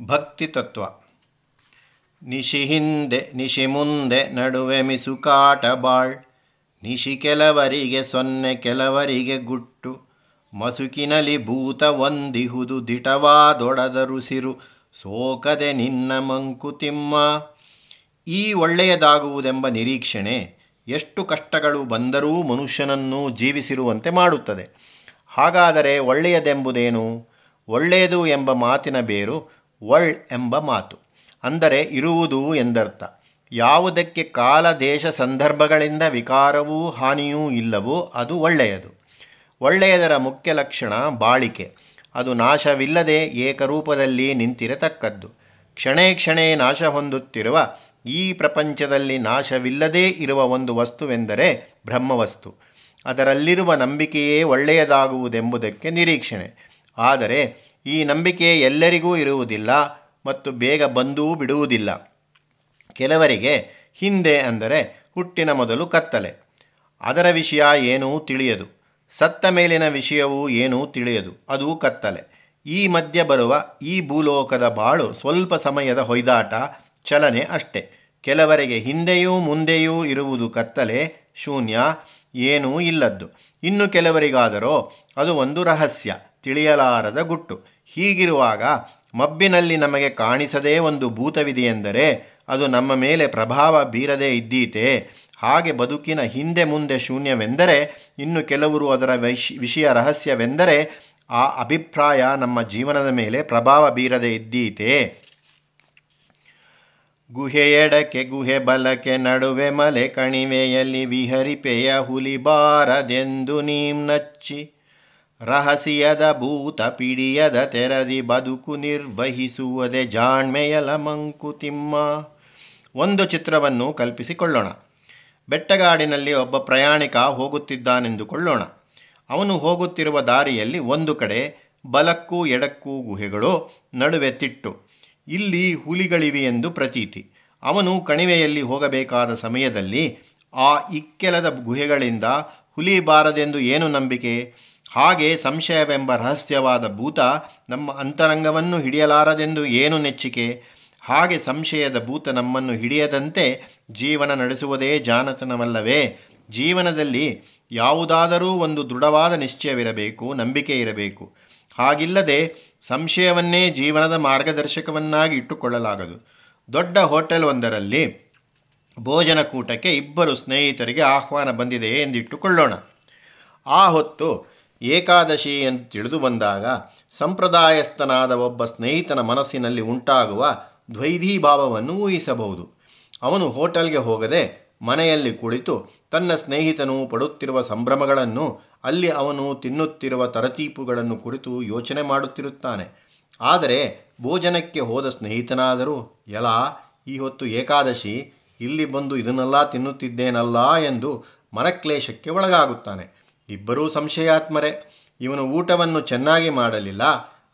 ಭಕ್ತಿ ತತ್ವ ನಿಶಿ ಹಿಂದೆ, ನಿಶಿ ಮುಂದೆ ನಡುವೆ ಮಿಸುಕಾಟ ಬಾಳ್. ನಿಶಿ ಕೆಲವರಿಗೆ ಸೊನ್ನೆ, ಕೆಲವರಿಗೆ ಗುಟ್ಟು. ಮಸುಕಿನಲಿ ಭೂತ ಒಂದಿಹುದು ದಿಟವಾದೊಡದರುಸಿರು ಸೋಕದೆ ನಿನ್ನ ಮಂಕುತಿಮ್ಮ ಈ ಒಳ್ಳೆಯದಾಗುವುದೆಂಬ ನಿರೀಕ್ಷಣೆ ಎಷ್ಟು ಕಷ್ಟಗಳು ಬಂದರೂ ಮನುಷ್ಯನನ್ನು ಜೀವಿಸಿರುವಂತೆ ಮಾಡುತ್ತದೆ. ಹಾಗಾದರೆ ಒಳ್ಳೆಯದೆಂಬುದೇನು? ಒಳ್ಳೆಯದು ಎಂಬ ಮಾತಿನ ಬೇರು ಒಳ್ ಎಂಬ ಮಾತು. ಅಂದರೆ ಇರುವುದು ಎಂದರ್ಥ. ಯಾವುದಕ್ಕೆ ಕಾಲ ದೇಶ ಸಂದರ್ಭಗಳಿಂದ ವಿಕಾರವೂ ಹಾನಿಯೂ ಇಲ್ಲವೋ ಅದು ಒಳ್ಳೆಯದು. ಒಳ್ಳೆಯದರ ಮುಖ್ಯ ಲಕ್ಷಣ ಬಾಳಿಕೆ. ಅದು ನಾಶವಿಲ್ಲದೆ ಏಕರೂಪದಲ್ಲಿ ನಿಂತಿರತಕ್ಕದ್ದು. ಕ್ಷಣೇ ಕ್ಷಣೇ ನಾಶ ಹೊಂದುತ್ತಿರುವ, ಈ ಪ್ರಪಂಚದಲ್ಲಿ ನಾಶವಿಲ್ಲದೇ ಇರುವ ಒಂದು ವಸ್ತುವೆಂದರೆ ಬ್ರಹ್ಮವಸ್ತು. ಅದರಲ್ಲಿರುವ ನಂಬಿಕೆಯೇ ಒಳ್ಳೆಯದಾಗುವುದೆಂಬುದಕ್ಕೆ ನಿರೀಕ್ಷಣೆ. ಆದರೆ ಈ ನಂಬಿಕೆ ಎಲ್ಲರಿಗೂ ಇರುವುದಿಲ್ಲ ಮತ್ತು ಬೇಗ ಬಂದೂ ಬಿಡುವುದಿಲ್ಲ. ಕೆಲವರಿಗೆ ಹಿಂದೆ ಅಂದರೆ ಹುಟ್ಟಿನ ಮೊದಲು ಕತ್ತಲೆ. ಅದರ ವಿಷಯ ಏನೂ ತಿಳಿಯದು. ಸತ್ತ ಮೇಲಿನ ವಿಷಯವೂ ಏನೂ ತಿಳಿಯದು. ಅದು ಕತ್ತಲೆ. ಈ ಮಧ್ಯ ಬರುವ ಈ ಭೂಲೋಕದ ಬಾಳು ಸ್ವಲ್ಪ ಸಮಯದ ಹೊಯ್ದಾಟ, ಚಲನೆ ಅಷ್ಟೆ. ಕೆಲವರಿಗೆ ಹಿಂದೆಯೂ ಮುಂದೆಯೂ ಇರುವುದು ಕತ್ತಲೆ, ಶೂನ್ಯ, ಏನೂ ಇಲ್ಲದ್ದು. ಇನ್ನು ಕೆಲವರಿಗಾದರೋ ಅದು ಒಂದು ರಹಸ್ಯ. ತಿಳಿಯಲಾರದ ಗುಟ್ಟು. ಹೀಗಿರುವಾಗ ಮಬ್ಬಿನಲ್ಲಿ ನಮಗೆ ಕಾಣಿಸದೇ ಒಂದು ಭೂತವಿದೆಯೆಂದರೆ ಅದು ನಮ್ಮ ಮೇಲೆ ಪ್ರಭಾವ ಬೀರದೇ ಇದ್ದೀತೆ? ಹಾಗೆ ಬದುಕಿನ ಹಿಂದೆ ಮುಂದೆ ಶೂನ್ಯವೆಂದರೆ, ಇನ್ನು ಕೆಲವರು ಅದರ ವಿಷಯ ರಹಸ್ಯವೆಂದರೆ, ಆ ಅಭಿಪ್ರಾಯ ನಮ್ಮ ಜೀವನದ ಮೇಲೆ ಪ್ರಭಾವ ಬೀರದೆ ಇದ್ದೀತೆ? ಗುಹೆಯೆಡಕ್ಕೆ ಗುಹೆ ಬಲಕ್ಕೆ ನಡುವೆ ಮಲೆ ಕಣಿವೆಯಲ್ಲಿ ವಿಹರಿಪೆಯ ಹುಲಿ ಬಾರದೆಂದು ನೀಂ ನಚ್ಚಿ ರಹಸ್ಯದ ಭೂತ ಪಿಡಿಯದ ತೆರದಿ ಬದುಕು ನಿರ್ವಹಿಸುವುದೇ ಜಾಣ್ಮೆಯಲ ಮಂಕುತಿಮ್ಮ ಒಂದು ಚಿತ್ರವನ್ನು ಕಲ್ಪಿಸಿಕೊಳ್ಳೋಣ. ಬೆಟ್ಟಗಾಡಿನಲ್ಲಿ ಒಬ್ಬ ಪ್ರಯಾಣಿಕ ಹೋಗುತ್ತಿದ್ದಾನೆಂದುಕೊಳ್ಳೋಣ. ಅವನು ಹೋಗುತ್ತಿರುವ ದಾರಿಯಲ್ಲಿ ಒಂದು ಕಡೆ ಬಲಕ್ಕೂ ಎಡಕ್ಕೂ ಗುಹೆಗಳು, ನಡುವೆ ತಿಟ್ಟು. ಇಲ್ಲಿ ಹುಲಿಗಳಿವೆ ಎಂದು ಪ್ರತೀತಿ. ಅವನು ಕಣಿವೆಯಲ್ಲಿ ಹೋಗಬೇಕಾದ ಸಮಯದಲ್ಲಿ ಆ ಇಕ್ಕೆಲದ ಗುಹೆಗಳಿಂದ ಹುಲಿ ಬಾರದೆಂದು ಏನು ನಂಬಿಕೆ? ಹಾಗೆ ಸಂಶಯವೆಂಬ ರಹಸ್ಯವಾದ ಭೂತ ನಮ್ಮ ಅಂತರಂಗವನ್ನು ಹಿಡಿಯಲಾರದೆಂದು ಏನು ನೆಚ್ಚಿಕೆ? ಹಾಗೆ ಸಂಶಯದ ಭೂತ ನಮ್ಮನ್ನು ಹಿಡಿಯದಂತೆ ಜೀವನ ನಡೆಸುವುದೇ ಜಾನತನವಲ್ಲವೇ ಜೀವನದಲ್ಲಿ ಯಾವುದಾದರೂ ಒಂದು ದೃಢವಾದ ನಿಶ್ಚಯವಿರಬೇಕು, ನಂಬಿಕೆ ಇರಬೇಕು. ಹಾಗಿಲ್ಲದೆ ಸಂಶಯವನ್ನೇ ಜೀವನದ ಮಾರ್ಗದರ್ಶಕವನ್ನಾಗಿ ಇಟ್ಟುಕೊಳ್ಳಲಾಗದು. ದೊಡ್ಡ ಹೋಟೆಲ್ ಒಂದರಲ್ಲಿ ಭೋಜನ ಕೂಟಕ್ಕೆ ಇಬ್ಬರು ಸ್ನೇಹಿತರಿಗೆ ಆಹ್ವಾನ ಬಂದಿದೆ ಎಂದಿಟ್ಟುಕೊಳ್ಳೋಣ ಆ ಹೊತ್ತು ಏಕಾದಶಿ ಎಂದು ತಿಳಿದು ಬಂದಾಗ ಸಂಪ್ರದಾಯಸ್ಥನಾದ ಒಬ್ಬ ಸ್ನೇಹಿತನ ಮನಸ್ಸಿನಲ್ಲಿ ಉಂಟಾಗುವ ದ್ವೈಧೀಭಾವವನ್ನು ಊಹಿಸಬಹುದು. ಅವನು ಹೋಟೆಲ್ಗೆ ಹೋಗದೆ ಮನೆಯಲ್ಲಿ ಕುಳಿತು ತನ್ನ ಸ್ನೇಹಿತನು ಪಡುತ್ತಿರುವ ಸಂಭ್ರಮಗಳನ್ನು ಅಲ್ಲಿ ಅವನು ತಿನ್ನುತ್ತಿರುವ ತರತೀಪುಗಳನ್ನು ಕುರಿತು ಯೋಚನೆ ಮಾಡುತ್ತಿರುತ್ತಾನೆ. ಆದರೆ ಭೋಜನಕ್ಕೆ ಹೋದ ಸ್ನೇಹಿತನಾದರೂ ಎಲ ಈ ಹೊತ್ತು ಏಕಾದಶಿ, ಇಲ್ಲಿ ಬಂದು ಇದನ್ನೆಲ್ಲ ತಿನ್ನುತ್ತಿದ್ದೇನಲ್ಲ? ಎಂದು ಮನಕ್ಲೇಶಕ್ಕೆ ಒಳಗಾಗುತ್ತಾನೆ. ಇಬ್ಬರೂ ಸಂಶಯಾತ್ಮರೇ. ಇವನು ಊಟವನ್ನು ಚೆನ್ನಾಗಿ ಮಾಡಲಿಲ್ಲ.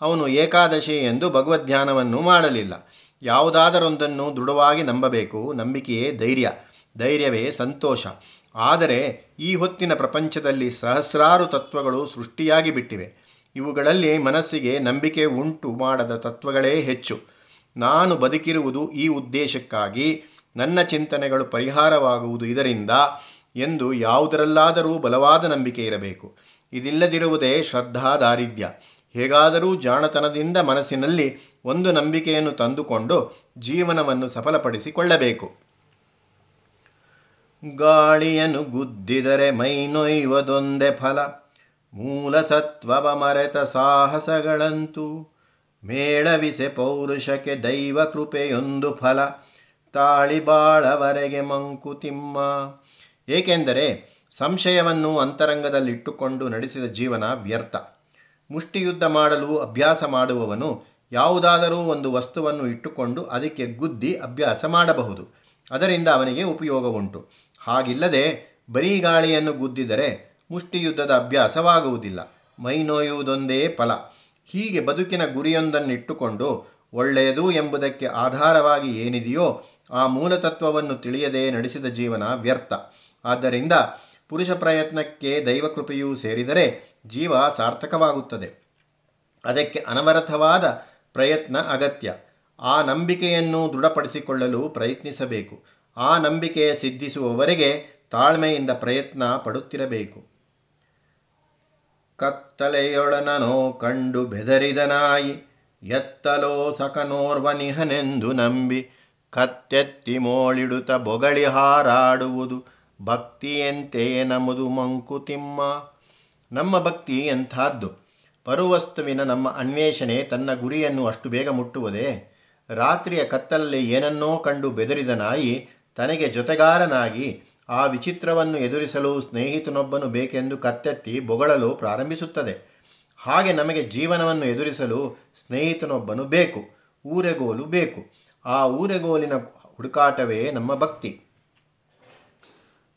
ಅವನು ಏಕಾದಶಿ ಎಂದು ಭಗವದ್ಧ್ಯಾನವನ್ನು ಮಾಡಲಿಲ್ಲ. ಯಾವುದಾದರೊಂದನ್ನು ದೃಢವಾಗಿ ನಂಬಬೇಕು. ನಂಬಿಕೆಯೇ ಧೈರ್ಯ. ಧೈರ್ಯವೇ ಸಂತೋಷ. ಆದರೆ ಈ ಹೊತ್ತಿನ ಪ್ರಪಂಚದಲ್ಲಿ ಸಹಸ್ರಾರು ತತ್ವಗಳು ಸೃಷ್ಟಿಯಾಗಿ ಬಿಟ್ಟಿವೆ. ಇವುಗಳಲ್ಲಿ ಮನಸ್ಸಿಗೆ ನಂಬಿಕೆ ಉಂಟು ಮಾಡದ ತತ್ವಗಳೇ ಹೆಚ್ಚು. ನಾನು ಬದುಕಿರುವುದು ಈ ಉದ್ದೇಶಕ್ಕಾಗಿ. ನನ್ನ ಚಿಂತನೆಗಳು ಪರಿಹಾರವಾಗುವುದು ಇದರಿಂದ. ಎಂದು ಯಾವುದರಲ್ಲಾದರೂ ಬಲವಾದ ನಂಬಿಕೆ ಇರಬೇಕು. ಇದಿಲ್ಲದಿರುವುದೇ ಶ್ರದ್ಧಾ ದಾರಿದ್ಯ ಹೇಗಾದರೂ ಜಾಣತನದಿಂದ ಮನಸ್ಸಿನಲ್ಲಿ ಒಂದು ನಂಬಿಕೆಯನ್ನು ತಂದುಕೊಂಡು ಜೀವನವನ್ನು ಸಫಲಪಡಿಸಿಕೊಳ್ಳಬೇಕು. ಗಾಳಿಯನ್ನು ಗುದ್ದಿದರೆ ಮೈನೊಯ್ಯುವುದೊಂದೇ ಫಲ. ಮೂಲ ಸತ್ವವ ಮರೆತ ಸಾಹಸಗಳಂತೂ. ಮೇಳವಿಸೆ ಪೌರುಷಕ್ಕೆ ದೈವ ಕೃಪೆಯೊಂದು ಫಲ. ತಾಳಿಬಾಳವರೆಗೆ ಮಂಕುತಿಮ್ಮ. ಏಕೆಂದರೆ ಸಂಶಯವನ್ನು ಅಂತರಂಗದಲ್ಲಿಟ್ಟುಕೊಂಡು ನಡೆಸಿದ ಜೀವನ ವ್ಯರ್ಥ. ಮುಷ್ಟಿಯುದ್ಧ ಮಾಡಲು ಅಭ್ಯಾಸ ಮಾಡುವವನು ಯಾವುದಾದರೂ ಒಂದು ವಸ್ತುವನ್ನು ಇಟ್ಟುಕೊಂಡು ಅದಕ್ಕೆ ಗುದ್ದಿ ಅಭ್ಯಾಸ ಮಾಡಬಹುದು. ಅದರಿಂದ ಅವನಿಗೆ ಉಪಯೋಗ ಉಂಟು ಹಾಗಿಲ್ಲದೆ ಬರೀ ಗಾಳಿಯನ್ನು ಗುದ್ದಿದರೆ ಮುಷ್ಟಿಯುದ್ಧದ ಅಭ್ಯಾಸವಾಗುವುದಿಲ್ಲ. ಮೈ ನೋಯುವುದೊಂದೇ ಫಲ. ಹೀಗೆ ಬದುಕಿನ ಗುರಿಯೊಂದನ್ನಿಟ್ಟುಕೊಂಡು ಒಳ್ಳೆಯದು ಎಂಬುದಕ್ಕೆ ಆಧಾರವಾಗಿ ಏನಿದೆಯೋ ಆ ಮೂಲತತ್ವವನ್ನು ತಿಳಿಯದೇ ನಡೆಸಿದ ಜೀವನ ವ್ಯರ್ಥ. ಆದ್ದರಿಂದ ಪುರುಷ ಪ್ರಯತ್ನಕ್ಕೆ ದೈವಕೃಪೆಯೂ ಸೇರಿದರೆ ಜೀವ ಸಾರ್ಥಕವಾಗುತ್ತದೆ. ಅದಕ್ಕೆ ಅನವರತವಾದ ಪ್ರಯತ್ನ ಅಗತ್ಯ. ಆ ನಂಬಿಕೆಯನ್ನು ದೃಢಪಡಿಸಿಕೊಳ್ಳಲು ಪ್ರಯತ್ನಿಸಬೇಕು. ಆ ನಂಬಿಕೆ ಸಿದ್ಧಿಸುವವರೆಗೆ ತಾಳ್ಮೆಯಿಂದ ಪ್ರಯತ್ನ ಪಡುತ್ತಿರಬೇಕು. ಕತ್ತಲೆಯೊಳನನೋ ಕಂಡು ಬೆದರಿದ ನಾಯಿ, ಎತ್ತಲೋ ಸಕನೋರ್ವನಿಹನೆಂದು ನಂಬಿ, ಕತ್ತೆತ್ತಿ ಮೋಳಿಡುತ್ತ ಬೊಗಳಿ ಹಾರಾಡುವುದು. ಭಕ್ತಿಯಂತೆಯೇ ನಮ್ಮದು ಮಂಕುತಿಮ್ಮ. ನಮ್ಮ ಭಕ್ತಿ ಎಂಥದ್ದು? ಪರುವಸ್ತುವಿನ ನಮ್ಮ ಅನ್ವೇಷಣೆ ತನ್ನ ಗುರಿಯನ್ನು ಅಷ್ಟು ಬೇಗ ಮುಟ್ಟುವುದೇ? ರಾತ್ರಿಯ ಕತ್ತಲಲ್ಲಿ ಏನನ್ನೋ ಕಂಡು ಬೆದರಿದ ನಾಯಿ ತನಗೆ ಜೊತೆಗಾರನಾಗಿ ಆ ವಿಚಿತ್ರವನ್ನು ಎದುರಿಸಲು ಸ್ನೇಹಿತನೊಬ್ಬನು ಬೇಕೆಂದು ಕತ್ತೆತ್ತಿ ಬೊಗಳಲು ಪ್ರಾರಂಭಿಸುತ್ತದೆ. ಹಾಗೆ ನಮಗೆ ಜೀವನವನ್ನು ಎದುರಿಸಲು ಸ್ನೇಹಿತನೊಬ್ಬನು ಬೇಕು, ಊರೆಗೋಲು ಬೇಕು. ಆ ಊರೆಗೋಲಿನ ಹುಡುಕಾಟವೇ ನಮ್ಮ ಭಕ್ತಿ.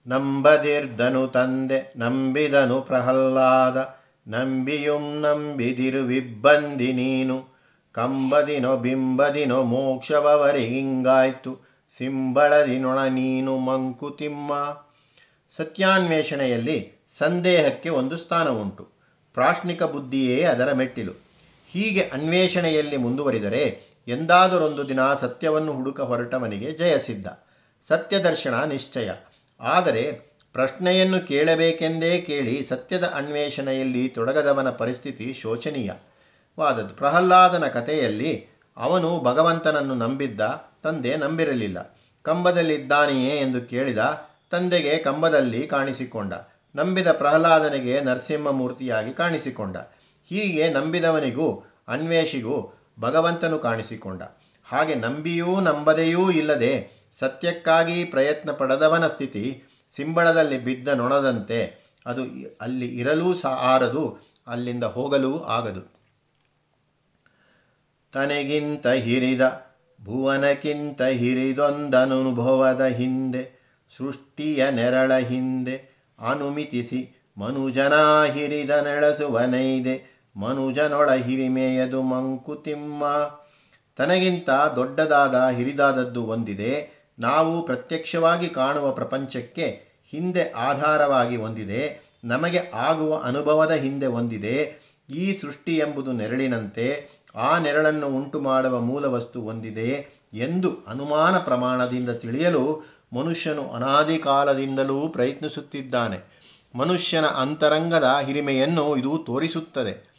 ನಂಬದಿರ್ದನು ತಂದೆ, ನಂಬಿದನು ಪ್ರಹ್ಲಾದ. ನಂಬಿಯುಂ ನಂಬಿದಿರುವಿಬ್ಬಂದಿ ನೀನು. ಕಂಬದಿನೋ ಬಿಂಬದಿನೋ ಮೋಕ್ಷವವರಿಗಿಂಗಾಯ್ತು ಸಿಂಬಳದಿನೊಣ ನೀನು ಮಂಕುತಿಮ್ಮ. ಸತ್ಯಾನ್ವೇಷಣೆಯಲ್ಲಿ ಸಂದೇಹಕ್ಕೆ ಒಂದು ಸ್ಥಾನ ಉಂಟು ಪ್ರಾಶ್ನಿಕ ಬುದ್ಧಿಯೇ ಅದರ ಮೆಟ್ಟಿಲು. ಹೀಗೆ ಅನ್ವೇಷಣೆಯಲ್ಲಿ ಮುಂದುವರಿದರೆ ಎಂದಾದರೊಂದು ದಿನ ಸತ್ಯವನ್ನು ಹುಡುಕ ಹೊರಟವನಿಗೆ ಜಯಸಿದ್ಧ. ಸತ್ಯದರ್ಶನ ನಿಶ್ಚಯ. ಆದರೆ ಪ್ರಶ್ನೆಯನ್ನು ಕೇಳಬೇಕೆಂದೇ ಕೇಳಿ ಸತ್ಯದ ಅನ್ವೇಷಣೆಯಲ್ಲಿ ತೊಡಗದವನ ಪರಿಸ್ಥಿತಿ ಶೋಚನೀಯವಾದದ್ದು ಪ್ರಹ್ಲಾದನ ಕಥೆಯಲ್ಲಿ ಅವನು ಭಗವಂತನನ್ನು ನಂಬಿದ್ದ ತಂದೆ ನಂಬಿರಲಿಲ್ಲ. ಕಂಬದಲ್ಲಿದ್ದಾನೆಯೇ ಎಂದು ಕೇಳಿದ ತಂದೆಗೆ ಕಂಬದಲ್ಲಿ ಕಾಣಿಸಿಕೊಂಡ. ನಂಬಿದ ಪ್ರಹ್ಲಾದನಿಗೆ ನರಸಿಂಹಮೂರ್ತಿಯಾಗಿ ಕಾಣಿಸಿಕೊಂಡ. ಹೀಗೆ ನಂಬಿದವನಿಗೂ, ಅನ್ವೇಷಿಗೂ ಭಗವಂತನು ಕಾಣಿಸಿಕೊಂಡ. ಹಾಗೆ ನಂಬಿಯೂ ನಂಬದೆಯೂ ಇಲ್ಲದೆ ಸತ್ಯಕ್ಕಾಗಿ ಪ್ರಯತ್ನ ಪಡದವನ ಸ್ಥಿತಿ ಸಿಂಬಳದಲ್ಲಿ ಬಿದ್ದ ನೊಣದಂತೆ ಅದು ಅಲ್ಲಿ ಇರಲೂ ಸಹ ಆರದು, ಅಲ್ಲಿಂದ ಹೋಗಲೂ ಆಗದು. ತನಗಿಂತ ಹಿರಿದ, ಭುವನಕ್ಕಿಂತ ಹಿರಿದೊಂದನುಭವದ ಹಿಂದೆ, ಸೃಷ್ಟಿಯ ನೆರಳ ಹಿಂದೆ, ಅನುಮಿತಿಸಿ ಮನುಜನ ಹಿರಿದ ನೆಳಸುವನೈದೆ ಮನುಜನೊಳ ಹಿರಿಮೆಯದು ಮಂಕುತಿಮ್ಮ. ತನಗಿಂತ ದೊಡ್ಡದಾದ ಹಿರಿದಾದದ್ದು ಒಂದಿದೆ ನಾವು ಪ್ರತ್ಯಕ್ಷವಾಗಿ ಕಾಣುವ ಪ್ರಪಂಚಕ್ಕೆ ಹಿಂದೆ ಆಧಾರವಾಗಿ ಹೊಂದಿದೆ, ನಮಗೆ ಆಗುವ ಅನುಭವದ ಹಿಂದೆ ಹೊಂದಿದೆ. ಈ ಸೃಷ್ಟಿ ಎಂಬುದು ನೆರಳಿನಂತೆ ಆ ನೆರಳನ್ನು ಉಂಟು ಮಾಡುವ ಮೂಲ ವಸ್ತು ಹೊಂದಿದೆ ಎಂದು ಅನುಮಾನ ಪ್ರಮಾಣದಿಂದ ತಿಳಿಯಲು ಮನುಷ್ಯನು ಅನಾದಿ ಕಾಲದಿಂದಲೂ ಪ್ರಯತ್ನಿಸುತ್ತಿದ್ದಾನೆ. ಮನುಷ್ಯನ ಅಂತರಂಗದ ಹಿರಿಮೆಯನ್ನು ಇದು ತೋರಿಸುತ್ತದೆ.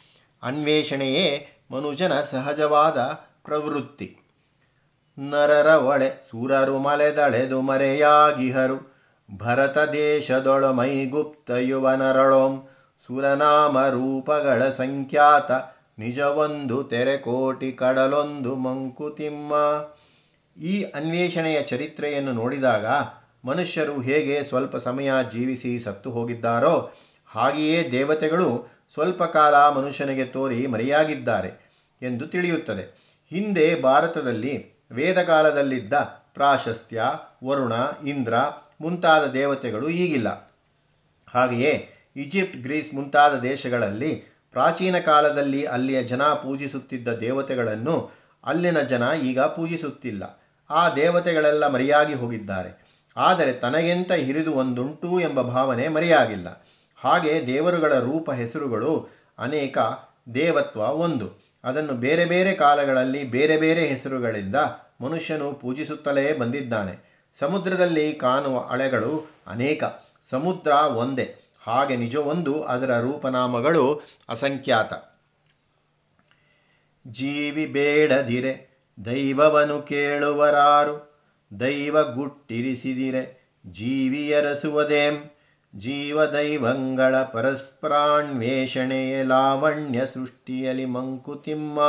ಅನ್ವೇಷಣೆಯೇ ಮನುಜನ ಸಹಜವಾದ ಪ್ರವೃತ್ತಿ. ನರರ ಒಳೆ ಸೂರರು ಮಲೆದಳೆದು ಮರೆಯಾಗಿಹರು. ಭರತ ದೇಶದೊಳ ಮೈಗುಪ್ತ ಯುವನರಳೋಂ. ಸುರನಾಮ ರೂಪಗಳ ಸಂಖ್ಯಾತ ನಿಜವೊಂದು ತೆರೆಕೋಟಿ ಕಡಲೊಂದು ಮಂಕುತಿಮ್ಮ. ಈ ಅನ್ವೇಷಣೆಯ ಚರಿತ್ರೆಯನ್ನು ನೋಡಿದಾಗ ಮನುಷ್ಯರು ಹೇಗೆ ಸ್ವಲ್ಪ ಸಮಯ ಜೀವಿಸಿ ಸತ್ತು ಹೋಗಿದ್ದಾರೋ, ಹಾಗೆಯೇ ದೇವತೆಗಳು ಸ್ವಲ್ಪ ಕಾಲ ಮನುಷ್ಯನಿಗೆ ತೋರಿ ಮರೆಯಾಗಿದ್ದಾರೆ ಎಂದು ತಿಳಿಯುತ್ತದೆ. ಹಿಂದೆ ಭಾರತದಲ್ಲಿ ವೇದಕಾಲದಲ್ಲಿದ್ದ ಪ್ರಾಶಸ್ತ್ಯ, ವರುಣ, ಇಂದ್ರ ಮುಂತಾದ ದೇವತೆಗಳು ಈಗಿಲ್ಲ. ಹಾಗೆಯೇ ಈಜಿಪ್ಟ್, ಗ್ರೀಸ್ ಮುಂತಾದ ದೇಶಗಳಲ್ಲಿ ಪ್ರಾಚೀನ ಕಾಲದಲ್ಲಿ ಅಲ್ಲಿಯ ಜನ ಪೂಜಿಸುತ್ತಿದ್ದ ದೇವತೆಗಳನ್ನು ಅಲ್ಲಿನ ಜನ ಈಗ ಪೂಜಿಸುತ್ತಿಲ್ಲ. ಆ ದೇವತೆಗಳೆಲ್ಲ ಮರೆಯಾಗಿ ಹೋಗಿದ್ದಾರೆ. ಆದರೆ ತನಗೆಂತ ಹಿರಿದು ಒಂದುಂಟು ಎಂಬ ಭಾವನೆ ಮರೆಯಾಗಿಲ್ಲ. ಹಾಗೆ ದೇವರುಗಳ ರೂಪ ಹೆಸರುಗಳು ಅನೇಕ ದೇವತ್ವ ಒಂದು. ಅದನ್ನು ಬೇರೆ ಬೇರೆ ಕಾಲಗಳಲ್ಲಿ ಬೇರೆ ಬೇರೆ ಹೆಸರುಗಳಿಂದ ಮನುಷ್ಯನು ಪೂಜಿಸುತ್ತಲೇ ಬಂದಿದ್ದಾನೆ. ಸಮುದ್ರದಲ್ಲಿ ಕಾಣುವ ಅಳೆಗಳು ಅನೇಕ. ಸಮುದ್ರ ಒಂದೇ. ಹಾಗೆ ನಿಜವೊಂದು, ಅದರ ರೂಪನಾಮಗಳು ಅಸಂಖ್ಯಾತ. ಜೀವಿ ಬೇಡದಿರೆ, ದೈವವನು ಕೇಳುವರಾರು. ದೈವ ಗುಟ್ಟಿರಿಸಿದಿರೆ ಜೀವಿಯರಸುವುದೇಂ ಜೀವದೈವಂಗಳ ಪರಸ್ಪರಾನ್ವೇಷಣೆಯ ಲಾವಣ್ಯ ಸೃಷ್ಟಿಯಲಿ ಮಂಕುತಿಮ್ಮ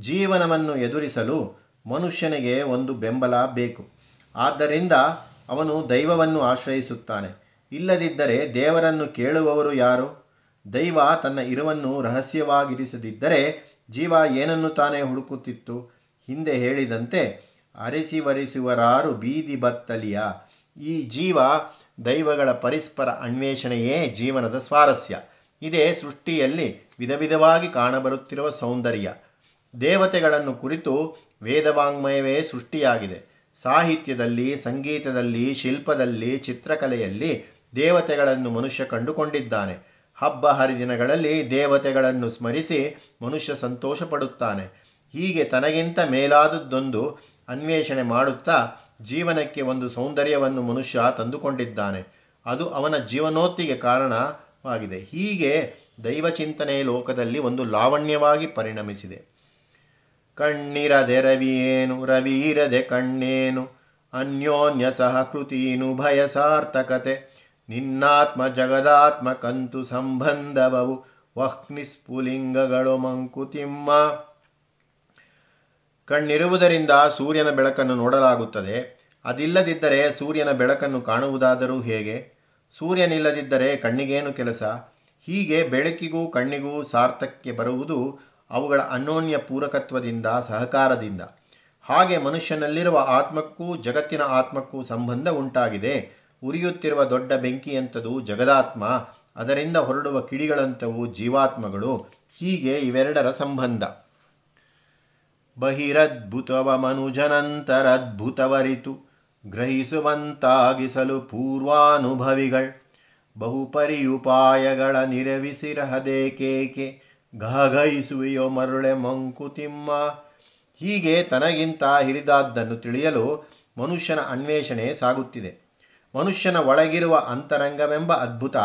ಜೀವನವನ್ನು ಎದುರಿಸಲು ಮನುಷ್ಯನಿಗೆ ಒಂದು ಬೆಂಬಲ ಬೇಕು. ಆದ್ದರಿಂದ ಅವನು ದೈವವನ್ನು ಆಶ್ರಯಿಸುತ್ತಾನೆ. ಇಲ್ಲದಿದ್ದರೆ ದೇವರನ್ನು ಕೇಳುವವರು ಯಾರು? ದೈವ ತನ್ನ ಇರುವನ್ನು ರಹಸ್ಯವಾಗಿರಿಸದಿದ್ದರೆ ಜೀವ ಏನನ್ನು ತಾನೇ ಹುಡುಕುತ್ತಿತ್ತು? ಹಿಂದೆ ಹೇಳಿದಂತೆ ಅರಿಸಿವರಿಸುವರಾರು ಬೀದಿ ಬತ್ತಲಿಯ. ಈ ಜೀವ ದೈವಗಳ ಪರಸ್ಪರ ಅನ್ವೇಷಣೆಯೇ ಜೀವನದ ಸ್ವಾರಸ್ಯ. ಇದೇ ಸೃಷ್ಟಿಯಲ್ಲಿ ವಿಧ ವಿಧವಾಗಿ ಕಾಣಬರುತ್ತಿರುವ ಸೌಂದರ್ಯ. ದೇವತೆಗಳನ್ನು ಕುರಿತು ವೇದವಾಂಗ್ಮಯವೇ ಸೃಷ್ಟಿಯಾಗಿದೆ. ಸಾಹಿತ್ಯದಲ್ಲಿ, ಸಂಗೀತದಲ್ಲಿ, ಶಿಲ್ಪದಲ್ಲಿ, ಚಿತ್ರಕಲೆಯಲ್ಲಿ ದೇವತೆಗಳನ್ನು ಮನುಷ್ಯ ಕಂಡುಕೊಂಡಿದ್ದಾನೆ. ಹಬ್ಬ ಹರಿದಿನಗಳಲ್ಲಿ ದೇವತೆಗಳನ್ನು ಸ್ಮರಿಸಿ ಮನುಷ್ಯ ಸಂತೋಷ ಪಡುತ್ತಾನೆ ಹೀಗೆ ತನಗಿಂತ ಮೇಲಾದದ್ದೊಂದು ಅನ್ವೇಷಣೆ ಮಾಡುತ್ತಾ ಜೀವನಕ್ಕೆ ಒಂದು ಸೌಂದರ್ಯವನ್ನು ಮನುಷ್ಯ ತಂದುಕೊಂಡಿದ್ದಾನೆ. ಅದು ಅವನ ಜೀವನೋತ್ತಿಗೆ ಕಾರಣವಾಗಿದೆ. ಹೀಗೆ ದೈವಚಿಂತನೆ ಲೋಕದಲ್ಲಿ ಒಂದು ಲಾವಣ್ಯವಾಗಿ ಪರಿಣಮಿಸಿದೆ. ಕಣ್ಣಿರದೆ ರವಿಯೇನು ರವಿಯಿರದೆ ಕಣ್ಣೇನು? ಅನ್ಯೋನ್ಯ ಸಹಕೃತೀನು ಭಯಸಾರ್ಥಕತೆ. ನಿನ್ನಾತ್ಮ ಜಗದಾತ್ಮ ಕಂತು ಸಂಬಂಧವವು ವಹ್ನಿಸ್ಫುಲಿಂಗಗಳು ಮಂಕುತಿಮ್ಮ. ಕಣ್ಣಿರುವುದರಿಂದ ಸೂರ್ಯನ ಬೆಳಕನ್ನು ನೋಡಲಾಗುತ್ತದೆ. ಅದಿಲ್ಲದಿದ್ದರೆ ಸೂರ್ಯನ ಬೆಳಕನ್ನು ಕಾಣುವುದಾದರೂ ಹೇಗೆ? ಸೂರ್ಯನಿಲ್ಲದಿದ್ದರೆ ಕಣ್ಣಿಗೇನು ಕೆಲಸ? ಹೀಗೆ ಬೆಳಕಿಗೂ ಕಣ್ಣಿಗೂ ಸಾರ್ಥಕ್ಕೆ ಬರುವುದು ಅವುಗಳ ಅನ್ಯೋನ್ಯ ಪೂರಕತ್ವದಿಂದ, ಸಹಕಾರದಿಂದ. ಹಾಗೆ ಮನುಷ್ಯನಲ್ಲಿರುವ ಆತ್ಮಕ್ಕೂ ಜಗತ್ತಿನ ಆತ್ಮಕ್ಕೂ ಸಂಬಂಧ ಉಂಟಾಗಿದೆ. ಉರಿಯುತ್ತಿರುವ ದೊಡ್ಡ ಬೆಂಕಿಯಂಥದು ಜಗದಾತ್ಮ. ಅದರಿಂದ ಹೊರಡುವ ಕಿಡಿಗಳಂಥವು ಜೀವಾತ್ಮಗಳು. ಹೀಗೆ ಇವೆರಡರ ಸಂಬಂಧ. ಬಹಿರದ್ಭುತವ ಮನುಜನಂತರದ್ಭುತವರಿತು. ಗ್ರಹಿಸುವಂತಾಗಿಸಲು ಪೂರ್ವಾನುಭವಿಗಳ್. ಬಹುಪರಿಯುಪಾಯಗಳ ನಿರವಿಸಿರಹದೇಕೇಕೆ ಘಘಯಿಸುವೆಯೋ ಮರುಳೆ ಮಂಕುತಿಮ್ಮ ಹೀಗೆ ತನಗಿಂತ ಹಿರಿದಾದ್ದನ್ನು ತಿಳಿಯಲು ಮನುಷ್ಯನ ಅನ್ವೇಷಣೆ ಸಾಗುತ್ತಿದೆ. ಮನುಷ್ಯನ ಒಳಗಿರುವ ಅಂತರಂಗವೆಂಬ ಅದ್ಭುತ,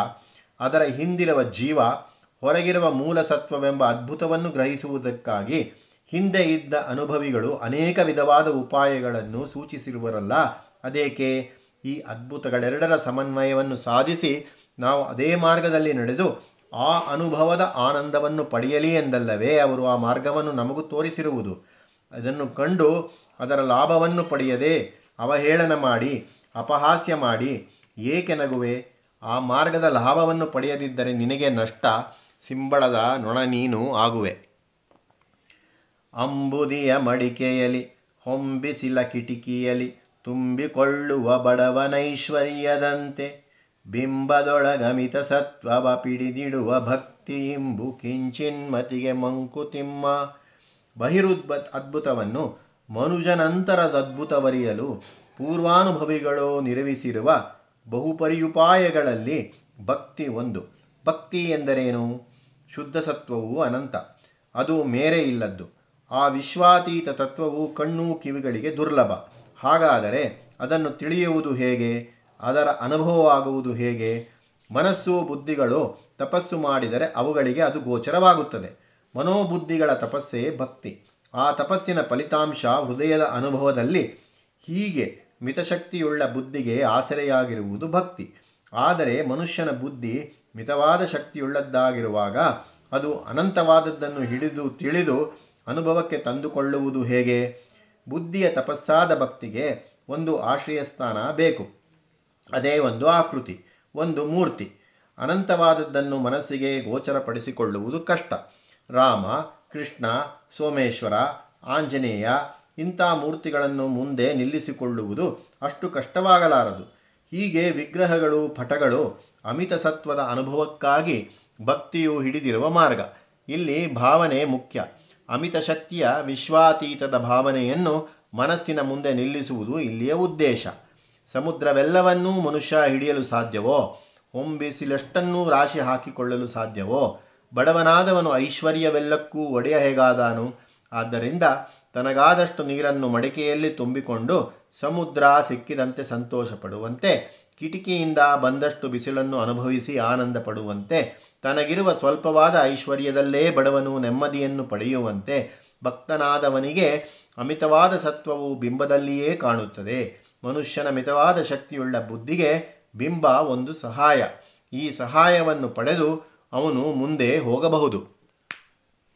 ಅದರ ಹಿಂದಿರುವ ಜೀವ ಹೊರಗಿರುವ ಮೂಲ ಸತ್ವವೆಂಬ ಅದ್ಭುತವನ್ನು ಗ್ರಹಿಸುವುದಕ್ಕಾಗಿ ಹಿಂದೆ ಇದ್ದ ಅನುಭವಿಗಳು ಅನೇಕ ವಿಧವಾದ ಉಪಾಯಗಳನ್ನು ಸೂಚಿಸಿರುವರಲ್ಲ. ಅದೇಕೆ? ಈ ಅದ್ಭುತಗಳೆರಡರ ಸಮನ್ವಯವನ್ನು ಸಾಧಿಸಿ ನಾವು ಅದೇ ಮಾರ್ಗದಲ್ಲಿ ನಡೆದು ಆ ಅನುಭವದ ಆನಂದವನ್ನು ಪಡೆಯಲಿ ಎಂದಲ್ಲವೇ ಅವರು ಆ ಮಾರ್ಗವನ್ನು ನಮಗೂ ತೋರಿಸಿರುವುದು. ಅದನ್ನು ಕಂಡು ಅದರ ಲಾಭವನ್ನು ಪಡೆಯದೆ ಅವಹೇಳನ ಮಾಡಿ, ಅಪಹಾಸ್ಯ ಮಾಡಿ, ಏಕೆ ನಗುವೆ? ಆ ಮಾರ್ಗದ ಲಾಭವನ್ನು ಪಡೆಯದಿದ್ದರೆ ನಿನಗೆ ನಷ್ಟ, ಸಿಂಬಳದ ನೊಣ ನೀನು ಆಗುವೆ. ಅಂಬುದಿಯ ಮಡಿಕೆಯಲಿ ಹೊಂಬಿಸಿಲ ಕಿಟಿಕಿಯಲಿ ತುಂಬಿಕೊಳ್ಳುವ ಬಡವನೈಶ್ವರ್ಯದಂತೆ ಬಿಂಬದೊಳಗಮಿತ ಸತ್ವವ ಪಿಡಿದಿಡುವ ಭಕ್ತಿ ಇಂಬು ಕಿಂಚಿನ್ಮತಿಗೆ ಮಂಕುತಿಮ್ಮ. ಬಹಿರುದ್ಭ ಅದ್ಭುತವನ್ನು ಮನುಜನಂತರದದ್ಭುತವರಿಯಲು ಪೂರ್ವಾನುಭವಿಗಳು ನಿರ್ವಿಸಿರುವ ಬಹುಪರಿಯುಪಾಯಗಳಲ್ಲಿ ಭಕ್ತಿ ಒಂದು. ಭಕ್ತಿ ಎಂದರೇನು? ಶುದ್ಧ ಸತ್ವವು ಅನಂತ. ಅದು ಮೇರೆ ಇಲ್ಲದ್ದು. ಆ ವಿಶ್ವಾತೀತ ತತ್ವವು ಕಣ್ಣು ಕಿವಿಗಳಿಗೆ ದುರ್ಲಭ. ಹಾಗಾದರೆ ಅದನ್ನು ತಿಳಿಯುವುದು ಹೇಗೆ? ಅದರ ಅನುಭವವಾಗುವುದು ಹೇಗೆ? ಮನಸ್ಸು ಬುದ್ಧಿಗಳು ತಪಸ್ಸು ಮಾಡಿದರೆ ಅವುಗಳಿಗೆ ಅದು ಗೋಚರವಾಗುತ್ತದೆ. ಮನೋಬುದ್ಧಿಗಳ ತಪಸ್ಸೇ ಭಕ್ತಿ. ಆ ತಪಸ್ಸಿನ ಫಲಿತಾಂಶ ಹೃದಯದ ಅನುಭವದಲ್ಲಿ ಹೀಗೆ ಮಿತಶಕ್ತಿಯುಳ್ಳ ಬುದ್ಧಿಗೆ ಆಸರೆಯಾಗಿರುವುದು ಭಕ್ತಿ. ಆದರೆ ಮನುಷ್ಯನ ಬುದ್ಧಿ ಮಿತವಾದ ಶಕ್ತಿಯುಳ್ಳದ್ದಾಗಿರುವಾಗ ಅದು ಅನಂತವಾದದ್ದನ್ನು ಹಿಡಿದು ತಿಳಿದು ಅನುಭವಕ್ಕೆ ತಂದುಕೊಳ್ಳುವುದು ಹೇಗೆ? ಬುದ್ಧಿಯ ತಪಸ್ಸಾದ ಭಕ್ತಿಗೆ ಒಂದು ಆಶ್ರಯ ಸ್ಥಾನ ಬೇಕು. ಅದೇ ಒಂದು ಆಕೃತಿ, ಒಂದು ಮೂರ್ತಿ. ಅನಂತವಾದದ್ದನ್ನು ಮನಸ್ಸಿಗೆ ಗೋಚರಪಡಿಸಿಕೊಳ್ಳುವುದು ಕಷ್ಟ. ರಾಮ, ಕೃಷ್ಣ, ಸೋಮೇಶ್ವರ, ಆಂಜನೇಯ ಇಂಥ ಮೂರ್ತಿಗಳನ್ನು ಮುಂದೆ ನಿಲ್ಲಿಸಿಕೊಳ್ಳುವುದು ಅಷ್ಟು ಕಷ್ಟವಾಗಲಾರದು. ಹೀಗೆ ವಿಗ್ರಹಗಳು, ಪಟಗಳು ಅಮಿತ ಸತ್ವದ ಅನುಭವಕ್ಕಾಗಿ ಭಕ್ತಿಯು ಹಿಡಿದಿರುವ ಮಾರ್ಗ. ಇಲ್ಲಿ ಭಾವನೆ ಮುಖ್ಯ. ಅಮಿತ ಶಕ್ತಿಯ ವಿಶ್ವಾತೀತದ ಭಾವನೆಯನ್ನು ಮನಸ್ಸಿನ ಮುಂದೆ ನಿಲ್ಲಿಸುವುದು ಇಲ್ಲಿಯ ಉದ್ದೇಶ. ಸಮುದ್ರವೆಲ್ಲವನ್ನೂ ಮನುಷ್ಯ ಹಿಡಿಯಲು ಸಾಧ್ಯವೋ? ಹೊಂಬಿಸಿಲಷ್ಟನ್ನೂ ರಾಶಿ ಹಾಕಿಕೊಳ್ಳಲು ಸಾಧ್ಯವೋ? ಬಡವನಾದವನು ಐಶ್ವರ್ಯವೆಲ್ಲಕ್ಕೂ ಒಡೆಯ ಹೇಗಾದಾನು? ಆದ್ದರಿಂದ ತನಗಾದಷ್ಟು ನೀರನ್ನು ಮಡಿಕೆಯಲ್ಲಿ ತುಂಬಿಕೊಂಡು ಸಮುದ್ರ ಸಿಕ್ಕಿದಂತೆ ಸಂತೋಷ ಪಡುವಂತೆ ಕಿಟಕಿಯಿಂದ ಬಂದಷ್ಟು ಬಿಸಿಲನ್ನು ಅನುಭವಿಸಿ ಆನಂದ ಪಡುವಂತೆ ತನಗಿರುವ ಸ್ವಲ್ಪವಾದ ಐಶ್ವರ್ಯದಲ್ಲೇ ಬಡವನು ನೆಮ್ಮದಿಯನ್ನು ಪಡೆಯುವಂತೆ ಭಕ್ತನಾದವನಿಗೆ ಅಮಿತವಾದ ಸತ್ವವು ಬಿಂಬದಲ್ಲಿಯೇ ಕಾಣುತ್ತದೆ. ಮನುಷ್ಯನ ಮಿತವಾದ ಶಕ್ತಿಯುಳ್ಳ ಬುದ್ಧಿಗೆ ಬಿಂಬ ಒಂದು ಸಹಾಯ. ಈ ಸಹಾಯವನ್ನು ಪಡೆದು ಅವನು ಮುಂದೆ ಹೋಗಬಹುದು.